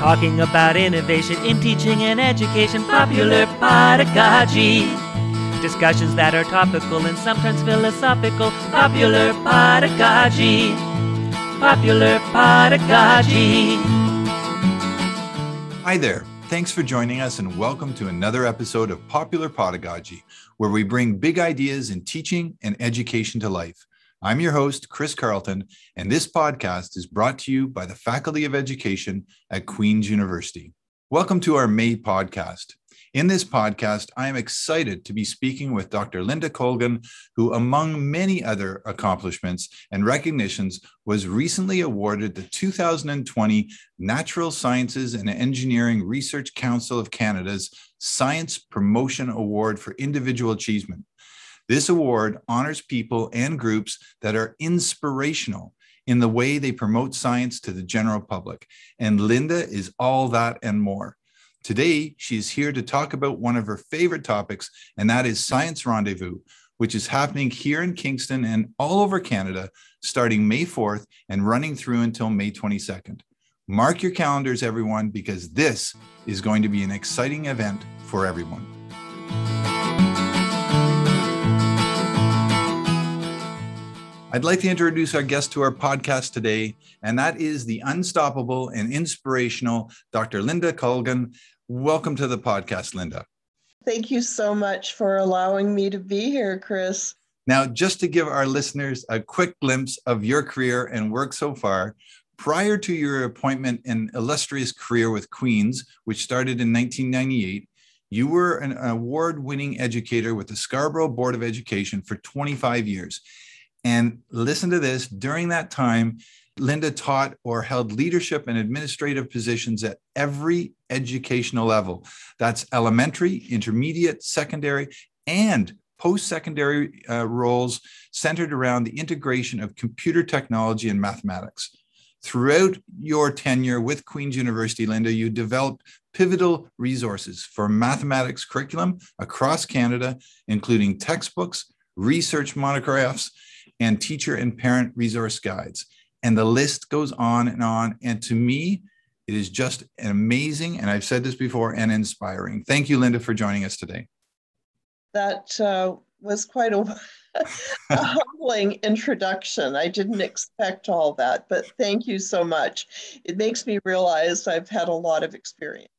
Talking about innovation in teaching and education, popular pedagogy. Discussions that are topical and sometimes philosophical, popular pedagogy. Popular pedagogy. Hi there. Thanks for joining us and welcome to another episode of Popular Pedagogy, where we bring big ideas in teaching and education to life. I'm your host, Chris Carlton, and this podcast is brought to you by the Faculty of Education at Queen's University. Welcome to our May podcast. In this podcast, I am excited to be speaking with Dr. Lynda Colgan, who, among many other accomplishments and recognitions, was recently awarded the 2020 Natural Sciences and Engineering Research Council of Canada's Science Promotion Award for Individual Achievement. This award honors people and groups that are inspirational in the way they promote science to the general public. And Lynda is all that and more. Today, she is here to talk about one of her favorite topics, and that is Science Rendezvous, which is happening here in Kingston and all over Canada starting May 4th and running through until May 22nd. Mark your calendars, everyone, because this is going to be an exciting event for everyone. I'd like to introduce our guest to our podcast today, and that is the unstoppable and inspirational Dr. Lynda Colgan. Welcome to the podcast, Lynda. Thank you so much for allowing me to be here, Chris. Now, just to give our listeners a quick glimpse of your career and work so far, prior to your appointment and illustrious career with Queen's, which started in 1998, you were an award winning educator with the Scarborough Board of Education for 25 years. And listen to this during that time, Lynda taught or held leadership and administrative positions at every educational level. That's elementary, intermediate, secondary, and post secondary uh, roles centered around the integration of computer technology and mathematics. Throughout your tenure with Queen's University, Lynda, you developed pivotal resources for mathematics curriculum across Canada, including textbooks, research monographs, and teacher and parent resource guides. And the list goes on and on. And to me, it is just an amazing. And I've said this before and inspiring. Thank you, Lynda, for joining us today. That uh, was quite a, a humbling introduction. I didn't expect all that, but thank you so much. It makes me realize I've had a lot of experience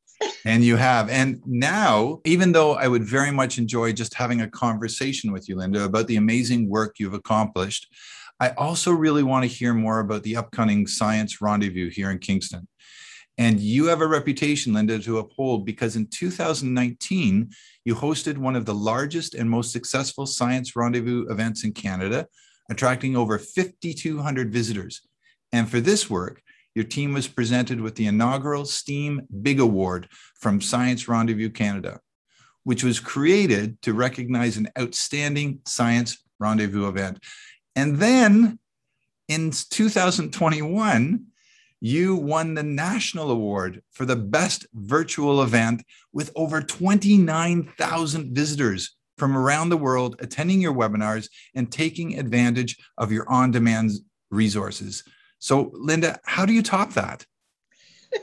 and you have. And now, even though I would very much enjoy just having a conversation with you, Lynda, about the amazing work you've accomplished, I also really want to hear more about the upcoming Science Rendezvous here in Kingston. And you have a reputation, Lynda, to uphold because in 2019, you hosted one of the largest and most successful Science Rendezvous events in Canada, attracting over 5,200 visitors. And for this work, your team was presented with the inaugural STEAM Big Award from Science Rendezvous Canada, which was created to recognize an outstanding science rendezvous event. And then in 2021, you won the national award for the best virtual event with over 29,000 visitors from around the world attending your webinars and taking advantage of your on demand resources. So, Lynda, how do you top that?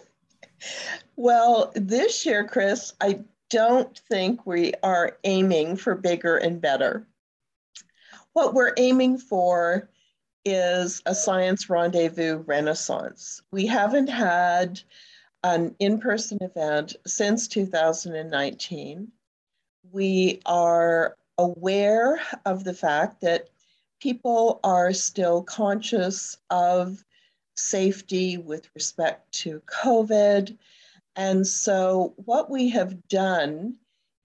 well, this year, Chris, I don't think we are aiming for bigger and better. What we're aiming for is a science rendezvous renaissance. We haven't had an in person event since 2019. We are aware of the fact that people are still conscious of safety with respect to COVID. And so, what we have done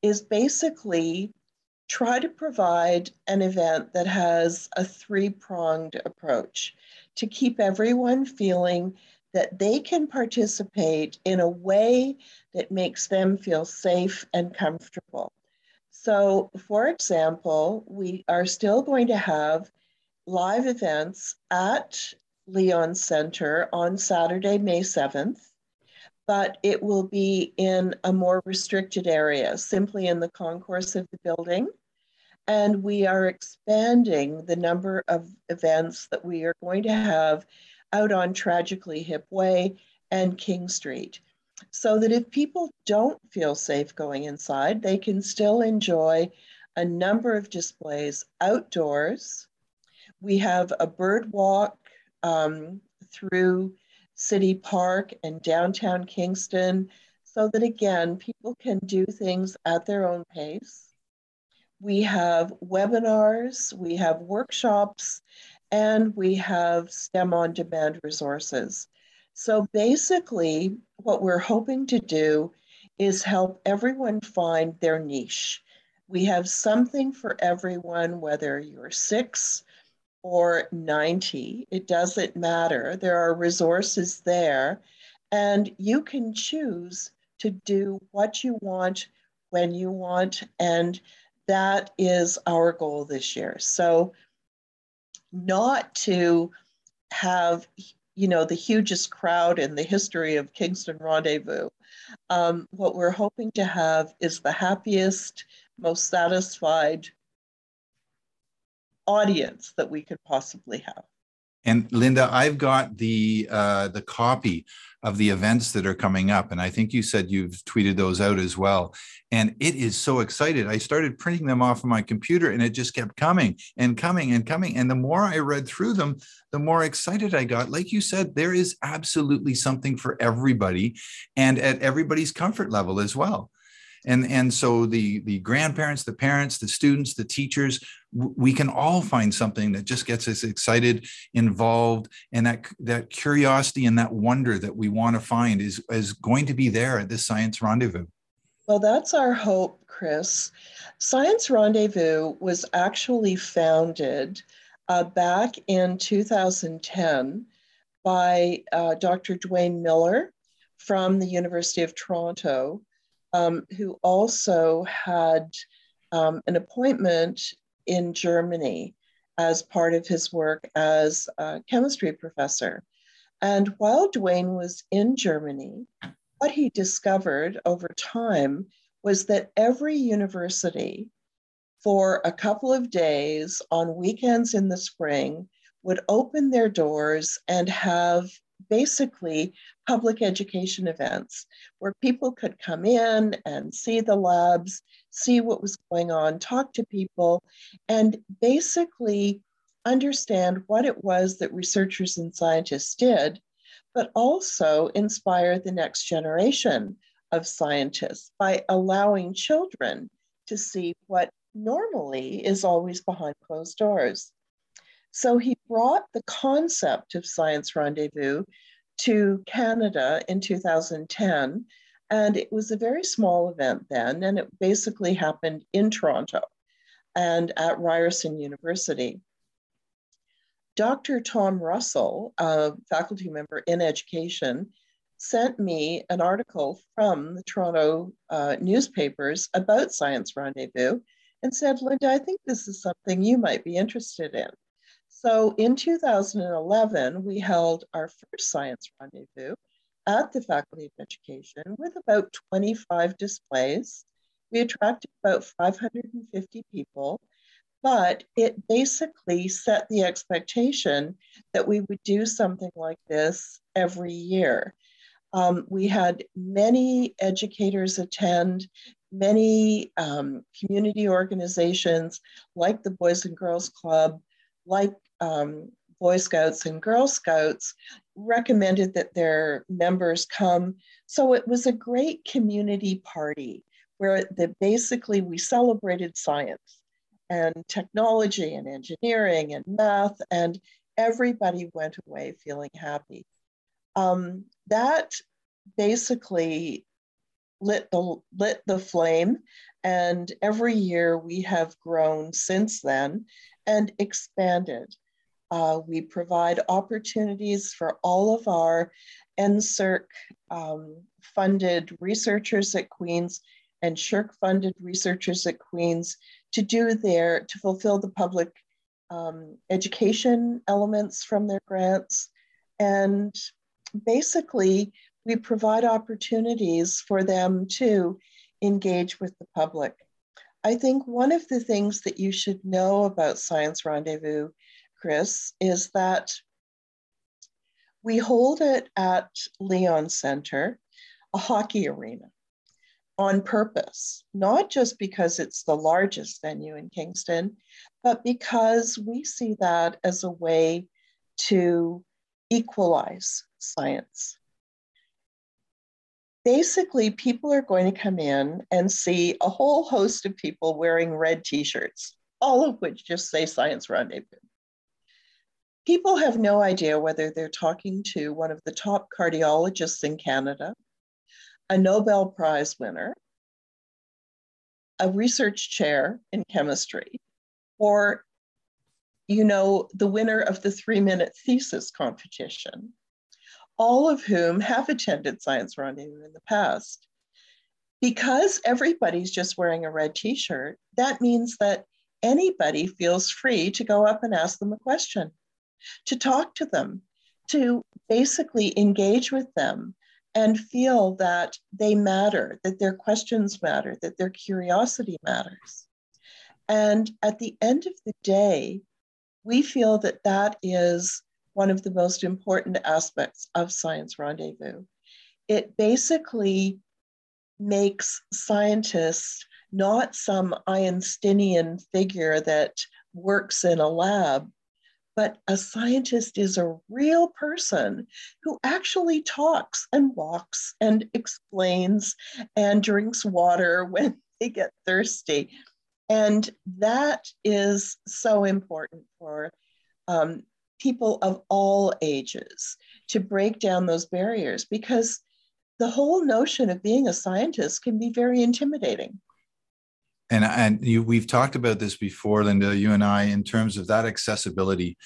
is basically try to provide an event that has a three pronged approach to keep everyone feeling that they can participate in a way that makes them feel safe and comfortable. So, for example, we are still going to have live events at Leon Center on Saturday, May 7th, but it will be in a more restricted area, simply in the concourse of the building. And we are expanding the number of events that we are going to have out on Tragically Hip Way and King Street. so that if people don't feel safe going inside, they can still enjoy a number of displays outdoors. We have a bird walk um, through City Park and downtown Kingston so that again, people can do things at their own pace. We have webinars, we have workshops, and we have STEM on demand resources. So basically, what we're hoping to do is help everyone find their niche. We have something for everyone, whether you're six or 90, it doesn't matter. There are resources there, and you can choose to do what you want when you want. And that is our goal this year. So, not to have you know, the hugest crowd in the history of Kingston Rendezvous. Um, what we're hoping to have is the happiest, most satisfied audience that we could possibly have. And Lynda, I've got the uh, the copy of the events that are coming up, and I think you said you've tweeted those out as well. And it is so excited. I started printing them off of my computer, and it just kept coming and coming and coming. And the more I read through them, the more excited I got. Like you said, there is absolutely something for everybody, and at everybody's comfort level as well and and so the the grandparents the parents the students the teachers we can all find something that just gets us excited involved and that that curiosity and that wonder that we want to find is is going to be there at this science rendezvous. Well that's our hope chris. Science rendezvous was actually founded uh, back in 2010 by uh, dr dwayne miller from the university of toronto um, who also had um, an appointment in Germany as part of his work as a chemistry professor. And while Dwayne was in Germany, what he discovered over time was that every university, for a couple of days on weekends in the spring, would open their doors and have basically public education events where people could come in and see the labs, see what was going on, talk to people, and basically understand what it was that researchers and scientists did, but also inspire the next generation of scientists by allowing children to see what normally is always behind closed doors. So he brought the concept of Science Rendezvous to Canada in 2010. And it was a very small event then, and it basically happened in Toronto and at Ryerson University. Dr. Tom Russell, a faculty member in education, sent me an article from the Toronto uh, newspapers about Science Rendezvous and said, Lynda, I think this is something you might be interested in. So in 2011, we held our first science rendezvous at the Faculty of Education with about 25 displays. We attracted about 550 people, but it basically set the expectation that we would do something like this every year. Um, we had many educators attend, many um, community organizations like the Boys and Girls Club, like um, Boy Scouts and Girl Scouts recommended that their members come. So it was a great community party where the, basically we celebrated science and technology and engineering and math, and everybody went away feeling happy. Um, that basically lit the lit the flame, and every year we have grown since then and expanded. Uh, we provide opportunities for all of our NSERC um, funded researchers at Queen's and SSHRC funded researchers at Queen's to do their, to fulfill the public um, education elements from their grants. And basically, we provide opportunities for them to engage with the public. I think one of the things that you should know about Science Rendezvous, Chris, is that we hold it at Leon Center. a hockey arena on purpose, not just because it's the largest venue in Kingston, but because we see that as a way to equalize science. Basically, people are going to come in and see a whole host of people wearing red t shirts, all of which just say Science Rendezvous. People have no idea whether they're talking to one of the top cardiologists in Canada, a Nobel Prize winner, a research chair in chemistry, or you know, the winner of the three minute thesis competition, all of whom have attended Science Rendezvous in the past. Because everybody's just wearing a red t shirt, that means that anybody feels free to go up and ask them a question, to talk to them, to basically engage with them and feel that they matter, that their questions matter, that their curiosity matters. And at the end of the day, we feel that that is one of the most important aspects of Science Rendezvous. It basically makes scientists not some Einsteinian figure that works in a lab, but a scientist is a real person who actually talks and walks and explains and drinks water when they get thirsty. And that is so important for um, people of all ages to break down those barriers because the whole notion of being a scientist can be very intimidating. And and you, we've talked about this before lynda you and i in terms of that accessibility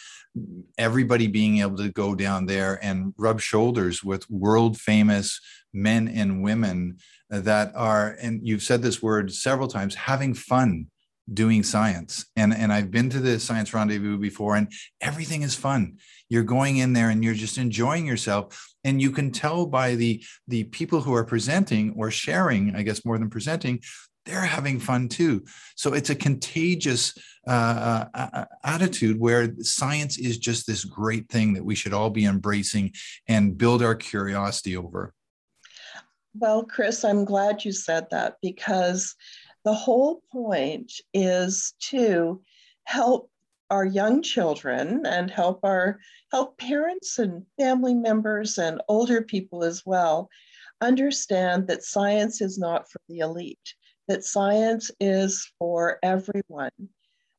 everybody being able to go down there and rub shoulders with world famous men and women that are and you've said this word several times having fun doing science and and i've been to the science rendezvous before and everything is fun you're going in there and you're just enjoying yourself and you can tell by the the people who are presenting or sharing i guess more than presenting they're having fun too. So it's a contagious uh, uh, attitude where science is just this great thing that we should all be embracing and build our curiosity over. Well, Chris, I'm glad you said that because the whole point is to help our young children and help our help parents and family members and older people as well understand that science is not for the elite that science is for everyone.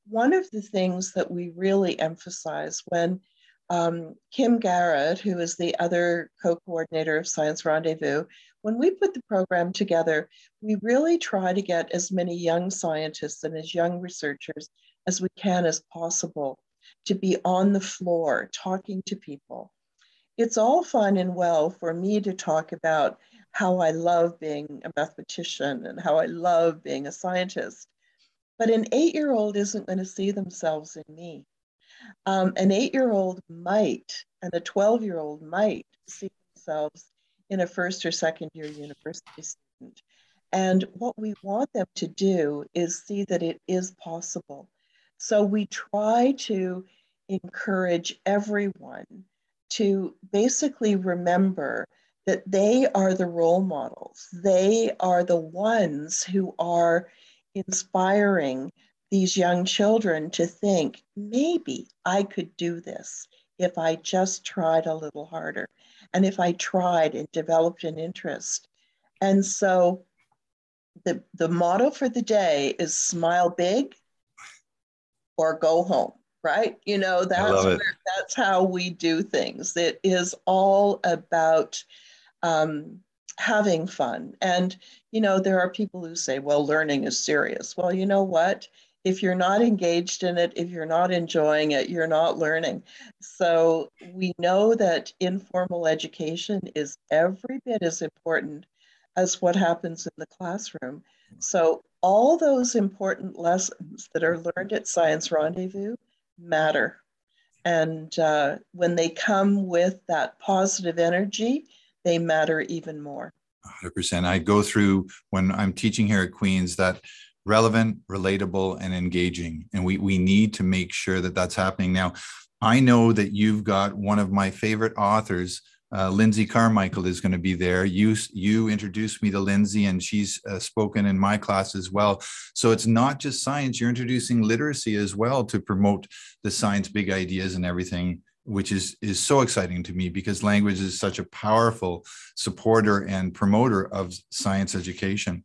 One of the things that we really emphasize when um, Kim Garrett, who is the other co coordinator of Science Rendezvous, when we put the program together, we really try to get as many young scientists and as young researchers as we can as possible to be on the floor talking to people. It's all fine and well for me to talk about how I love being a mathematician and how I love being a scientist. But an eight year old isn't going to see themselves in me. Um, an eight year old might, and a 12 year old might see themselves in a first or second year university student. And what we want them to do is see that it is possible. So we try to encourage everyone to basically remember that they are the role models. They are the ones who are inspiring these young children to think maybe I could do this if I just tried a little harder and if I tried and developed an interest. And so the, the motto for the day is smile big or go home right you know that's where, that's how we do things it is all about um, having fun. And, you know, there are people who say, well, learning is serious. Well, you know what? If you're not engaged in it, if you're not enjoying it, you're not learning. So we know that informal education is every bit as important as what happens in the classroom. So all those important lessons that are learned at Science Rendezvous matter. And uh, when they come with that positive energy, they matter even more. 100%. I go through when I'm teaching here at Queen's that relevant, relatable, and engaging. And we, we need to make sure that that's happening. Now, I know that you've got one of my favorite authors uh, Lindsay Carmichael is going to be there. You you introduced me to Lindsay, and she's uh, spoken in my class as well. So it's not just science; you're introducing literacy as well to promote the science big ideas and everything, which is is so exciting to me because language is such a powerful supporter and promoter of science education.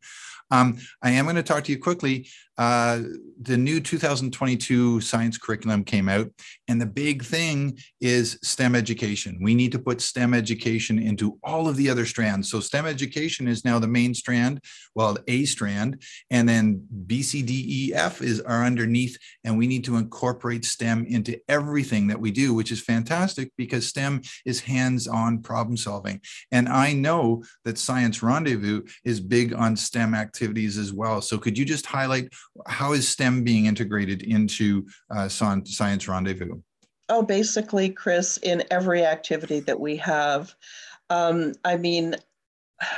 Um, I am going to talk to you quickly uh, the new 2022 science curriculum came out, and the big thing is STEM education. We need to put STEM education into all of the other strands. So, STEM education is now the main strand, well, A strand, and then B, C, D, E, F is are underneath, and we need to incorporate STEM into everything that we do, which is fantastic because STEM is hands on problem solving. And I know that Science Rendezvous is big on STEM activities as well. So, could you just highlight? How is STEM being integrated into uh, Science Rendezvous? Oh, basically, Chris, in every activity that we have. Um, I mean,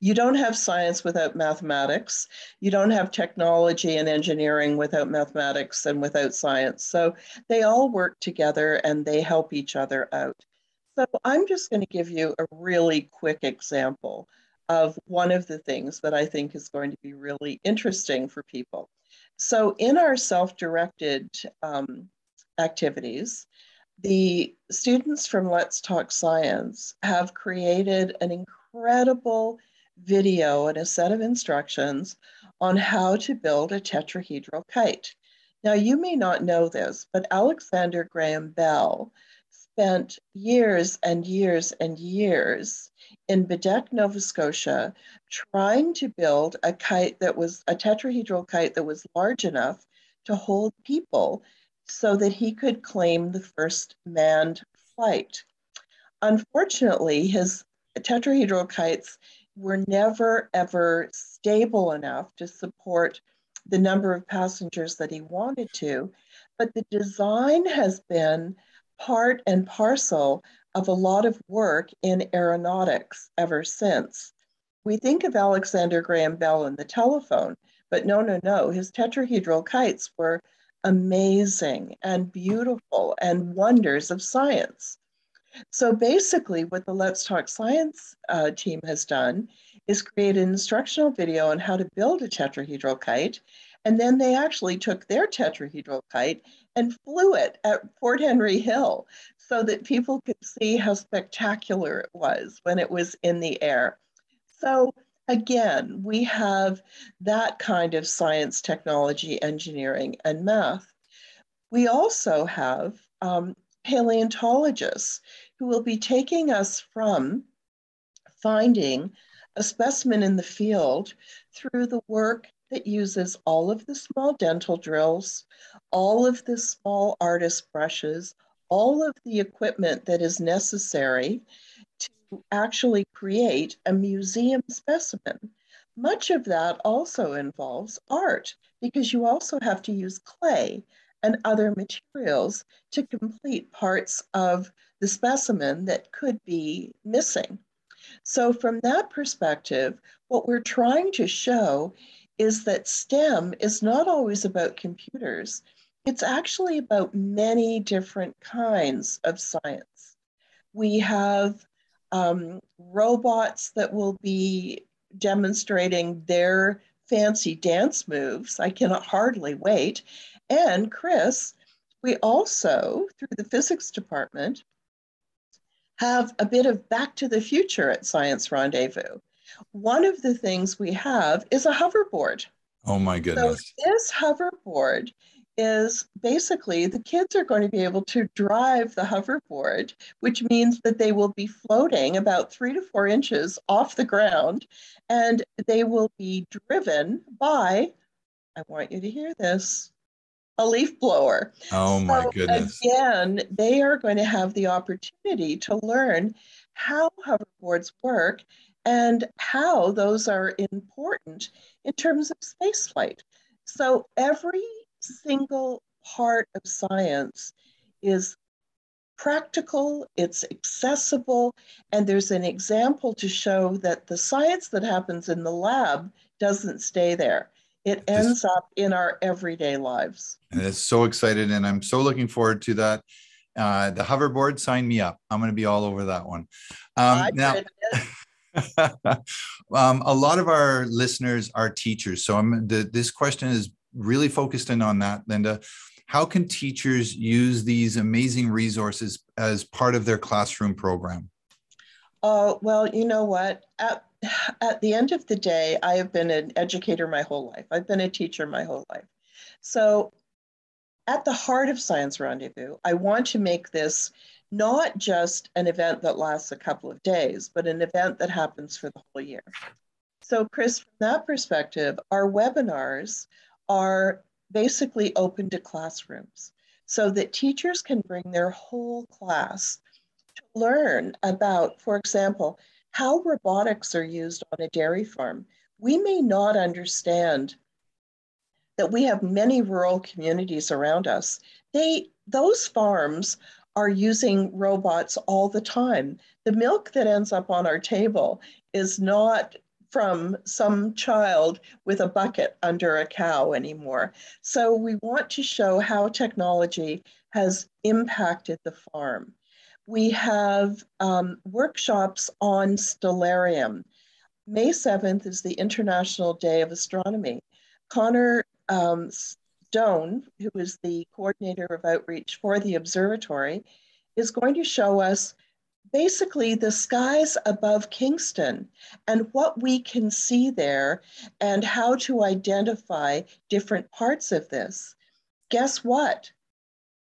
you don't have science without mathematics. You don't have technology and engineering without mathematics and without science. So they all work together and they help each other out. So I'm just going to give you a really quick example of one of the things that I think is going to be really interesting for people. So, in our self directed um, activities, the students from Let's Talk Science have created an incredible video and a set of instructions on how to build a tetrahedral kite. Now, you may not know this, but Alexander Graham Bell spent years and years and years in Baddeck, Nova Scotia, trying to build a kite that was a tetrahedral kite that was large enough to hold people so that he could claim the first manned flight. Unfortunately, his tetrahedral kites were never ever stable enough to support the number of passengers that he wanted to, but the design has been part and parcel of a lot of work in aeronautics ever since. We think of Alexander Graham Bell and the telephone, but no, no, no. His tetrahedral kites were amazing and beautiful and wonders of science. So basically, what the Let's Talk Science uh, team has done is create an instructional video on how to build a tetrahedral kite. And then they actually took their tetrahedral kite and flew it at Fort Henry Hill so that people could see how spectacular it was when it was in the air. So again, we have that kind of science, technology, engineering, and math. We also have um, paleontologists who will be taking us from finding a specimen in the field through the work that uses all of the small dental drills, all of the small artist brushes, all of the equipment that is necessary to actually create a museum specimen. Much of that also involves art because you also have to use clay and other materials to complete parts of the specimen that could be missing. So, from that perspective, what we're trying to show is that STEM is not always about computers. It's actually about many different kinds of science. We have um, robots that will be demonstrating their fancy dance moves. I cannot hardly wait. And Chris, we also, through the physics department, have a bit of back to the future at Science Rendezvous. One of the things we have is a hoverboard. Oh my goodness. So this hoverboard is basically the kids are going to be able to drive the hoverboard, which means that they will be floating about three to four inches off the ground and they will be driven by, I want you to hear this, a leaf blower. Oh my so goodness. Again, they are going to have the opportunity to learn how hoverboards work and how those are important in terms of spaceflight. So every single part of science is practical, it's accessible, and there's an example to show that the science that happens in the lab doesn't stay there. It ends up in our everyday lives. And it's so excited, and I'm so looking forward to that. Uh, the hoverboard, sign me up. I'm going to be all over that one. Um, now, um, a lot of our listeners are teachers, so the, this question is really focused in on that, Lynda. How can teachers use these amazing resources as part of their classroom program? Uh, well, you know what? At, at the end of the day, I have been an educator my whole life. I've been a teacher my whole life. So, at the heart of Science Rendezvous, I want to make this not just an event that lasts a couple of days, but an event that happens for the whole year. So, Chris, from that perspective, our webinars are basically open to classrooms so that teachers can bring their whole class to learn about, for example, how robotics are used on a dairy farm. We may not understand that we have many rural communities around us. They those farms are using robots all the time. The milk that ends up on our table is not from some child with a bucket under a cow anymore. So we want to show how technology has impacted the farm. We have um, workshops on stellarium. May 7th is the International Day of Astronomy. Connor um, Stone, who is the coordinator of outreach for the observatory, is going to show us basically the skies above Kingston and what we can see there and how to identify different parts of this. Guess what?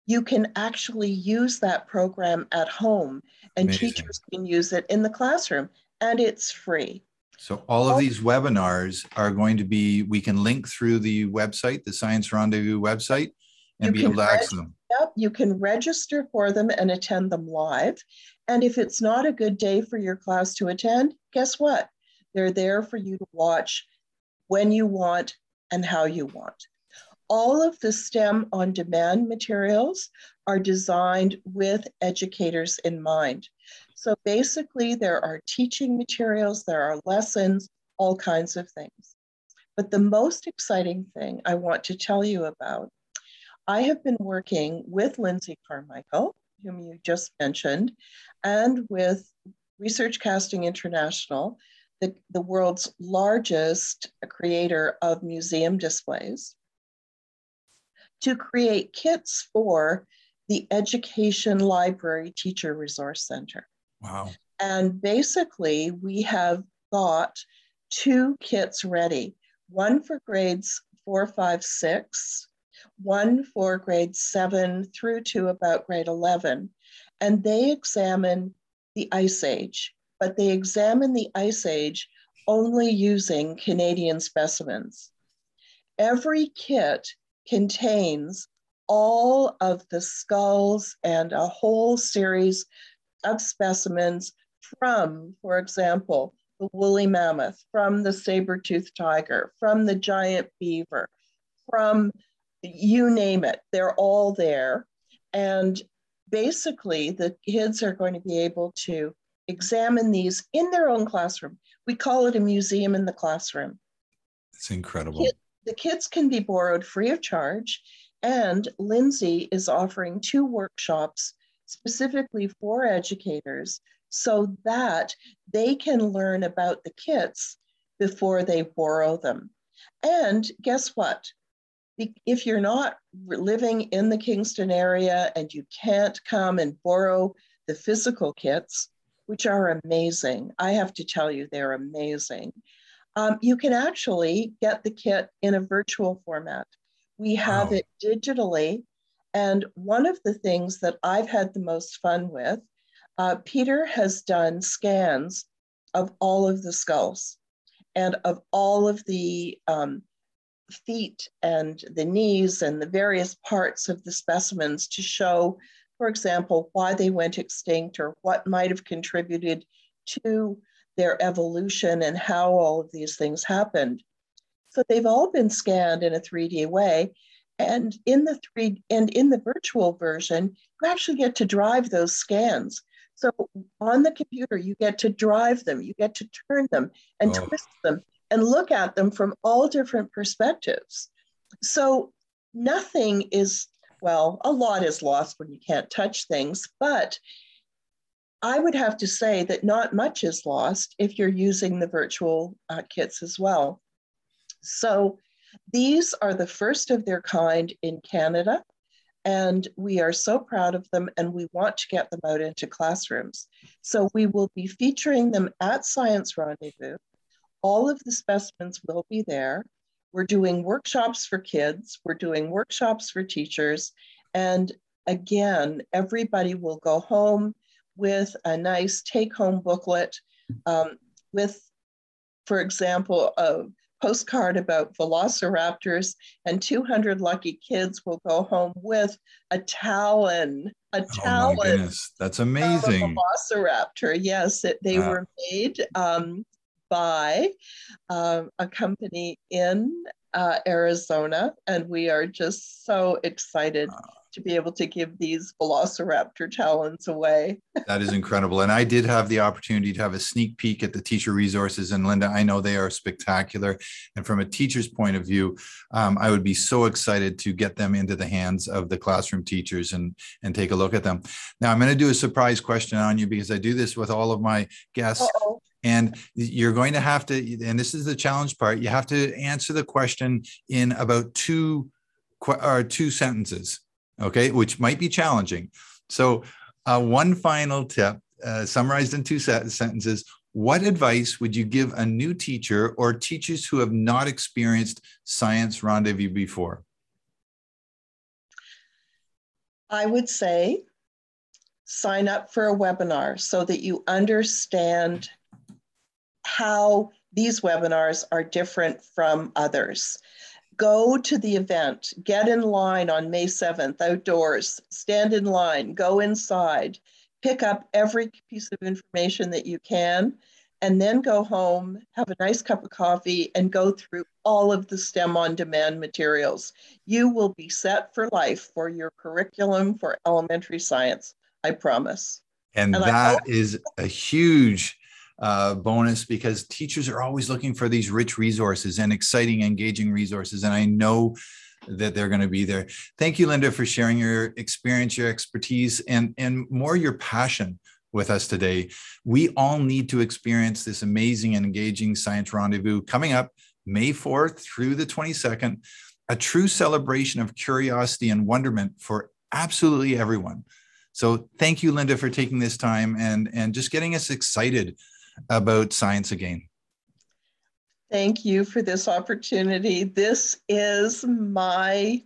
You can actually use that program at home and Amazing. teachers can use it in the classroom and it's free. So all of oh. these webinars are going to be, we can link through the website, the Science Rendezvous website, and you be able to access them. Yep, you can register for them and attend them live. And if it's not a good day for your class to attend, guess what? They're there for you to watch when you want and how you want. All of the STEM on demand materials are designed with educators in mind. So basically, there are teaching materials, there are lessons, all kinds of things. But the most exciting thing I want to tell you about, I have been working with Lindsay Carmichael, whom you just mentioned, and with Research Casting International, the, the world's largest creator of museum displays, to create kits for the Education Library Teacher Resource Center. Wow. And basically, we have got two kits ready one for grades four, five, six, one for grades seven through to about grade 11. And they examine the Ice Age, but they examine the Ice Age only using Canadian specimens. Every kit contains all of the skulls and a whole series of specimens from, for example, the woolly mammoth, from the saber-toothed tiger, from the giant beaver, from you name it, they're all there. And basically, the kids are going to be able to examine these in their own classroom. We call it a museum in the classroom. It's incredible. the kids can be borrowed free of charge. And Lindsay is offering two workshops specifically for educators so that they can learn about the kits before they borrow them. And guess what? If you're not living in the Kingston area and you can't come and borrow the physical kits, which are amazing, I have to tell you, they're amazing. Um, you can actually get the kit in a virtual format. We have wow. it digitally and one of the things that I've had the most fun with, uh, Peter has done scans of all of the skulls and of all of the um, feet and the knees and the various parts of the specimens to show, for example, why they went extinct or what might have contributed to their evolution and how all of these things happened. So they've all been scanned in a 3D way. And in the three and in the virtual version, you actually get to drive those scans. So on the computer, you get to drive them, you get to turn them and oh. twist them and look at them from all different perspectives. So nothing is well, a lot is lost when you can't touch things, but I would have to say that not much is lost if you're using the virtual uh, kits as well. So these are the first of their kind in Canada, and we are so proud of them and we want to get them out into classrooms. So we will be featuring them at Science Rendezvous. All of the specimens will be there. We're doing workshops for kids, we're doing workshops for teachers, and again, everybody will go home with a nice take home booklet um, with, for example, a postcard about velociraptors, and 200 lucky kids will go home with a talon. A talon. Oh my goodness, that's amazing. velociraptor. Yes, it, they were made um, by uh, a company in uh, Arizona, and we are just so excited to be able to give these velociraptor talons away. that is incredible. And I did have the opportunity to have a sneak peek at the teacher resources. And Lynda, I know they are spectacular. And from a teacher's point of view, um, I would be so excited to get them into the hands of the classroom teachers and, and take a look at them. Now, I'm going to do a surprise question on you because I do this with all of my guests. Uh-oh. And you're going to have to, and this is the challenge part, you have to answer the question in about two or two sentences okay, which might be challenging. So, uh, one final tip, uh, summarized in two sentences What advice would you give a new teacher or teachers who have not experienced Science Rendezvous before? I would say sign up for a webinar so that you understand how these webinars are different from others go to the event, get in line on May 7th outdoors, stand in line, go inside, pick up every piece of information that you can, and then go home, have a nice cup of coffee, and go through all of the STEM on demand materials. You will be set for life for your curriculum for elementary science, I promise. And, and that is a huge uh, bonus because teachers are always looking for these rich resources and exciting, engaging resources. And I know that they're going to be there. Thank you, Lynda, for sharing your experience, your expertise, and, and more your passion with us today. We all need to experience this amazing and engaging science rendezvous coming up May 4th through the 22nd, a true celebration of curiosity and wonderment for absolutely everyone. So thank you, Lynda, for taking this time and, and just getting us excited about science again. Thank you for this opportunity. This is my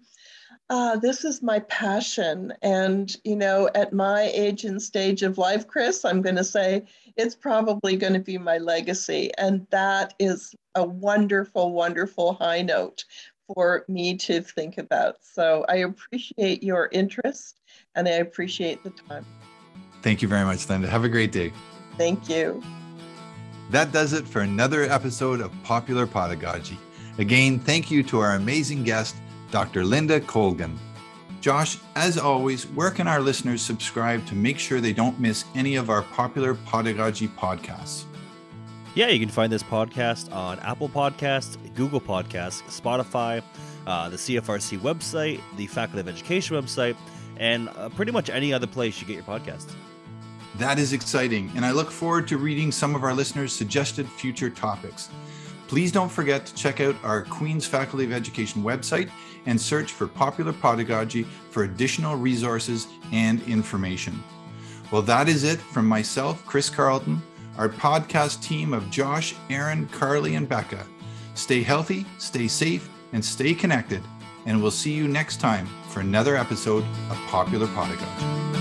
uh, this is my passion. And, you know, at my age and stage of life, Chris, I'm going to say it's probably going to be my legacy. And that is a wonderful, wonderful high note for me to think about. So I appreciate your interest and I appreciate the time. Thank you very much, Lynda. Have a great day. Thank you. That does it for another episode of Popular Podagogy. Again, thank you to our amazing guest, Dr. Lynda Colgan. Josh, as always, where can our listeners subscribe to make sure they don't miss any of our popular Podagogy podcasts? Yeah, you can find this podcast on Apple Podcasts, Google Podcasts, Spotify, uh, the CFRC website, the Faculty of Education website, and uh, pretty much any other place you get your podcasts. That is exciting, and I look forward to reading some of our listeners' suggested future topics. Please don't forget to check out our Queen's Faculty of Education website and search for Popular Podagogy for additional resources and information. Well, that is it from myself, Chris Carlton, our podcast team of Josh, Aaron, Carly, and Becca. Stay healthy, stay safe, and stay connected. And we'll see you next time for another episode of Popular Podagogy.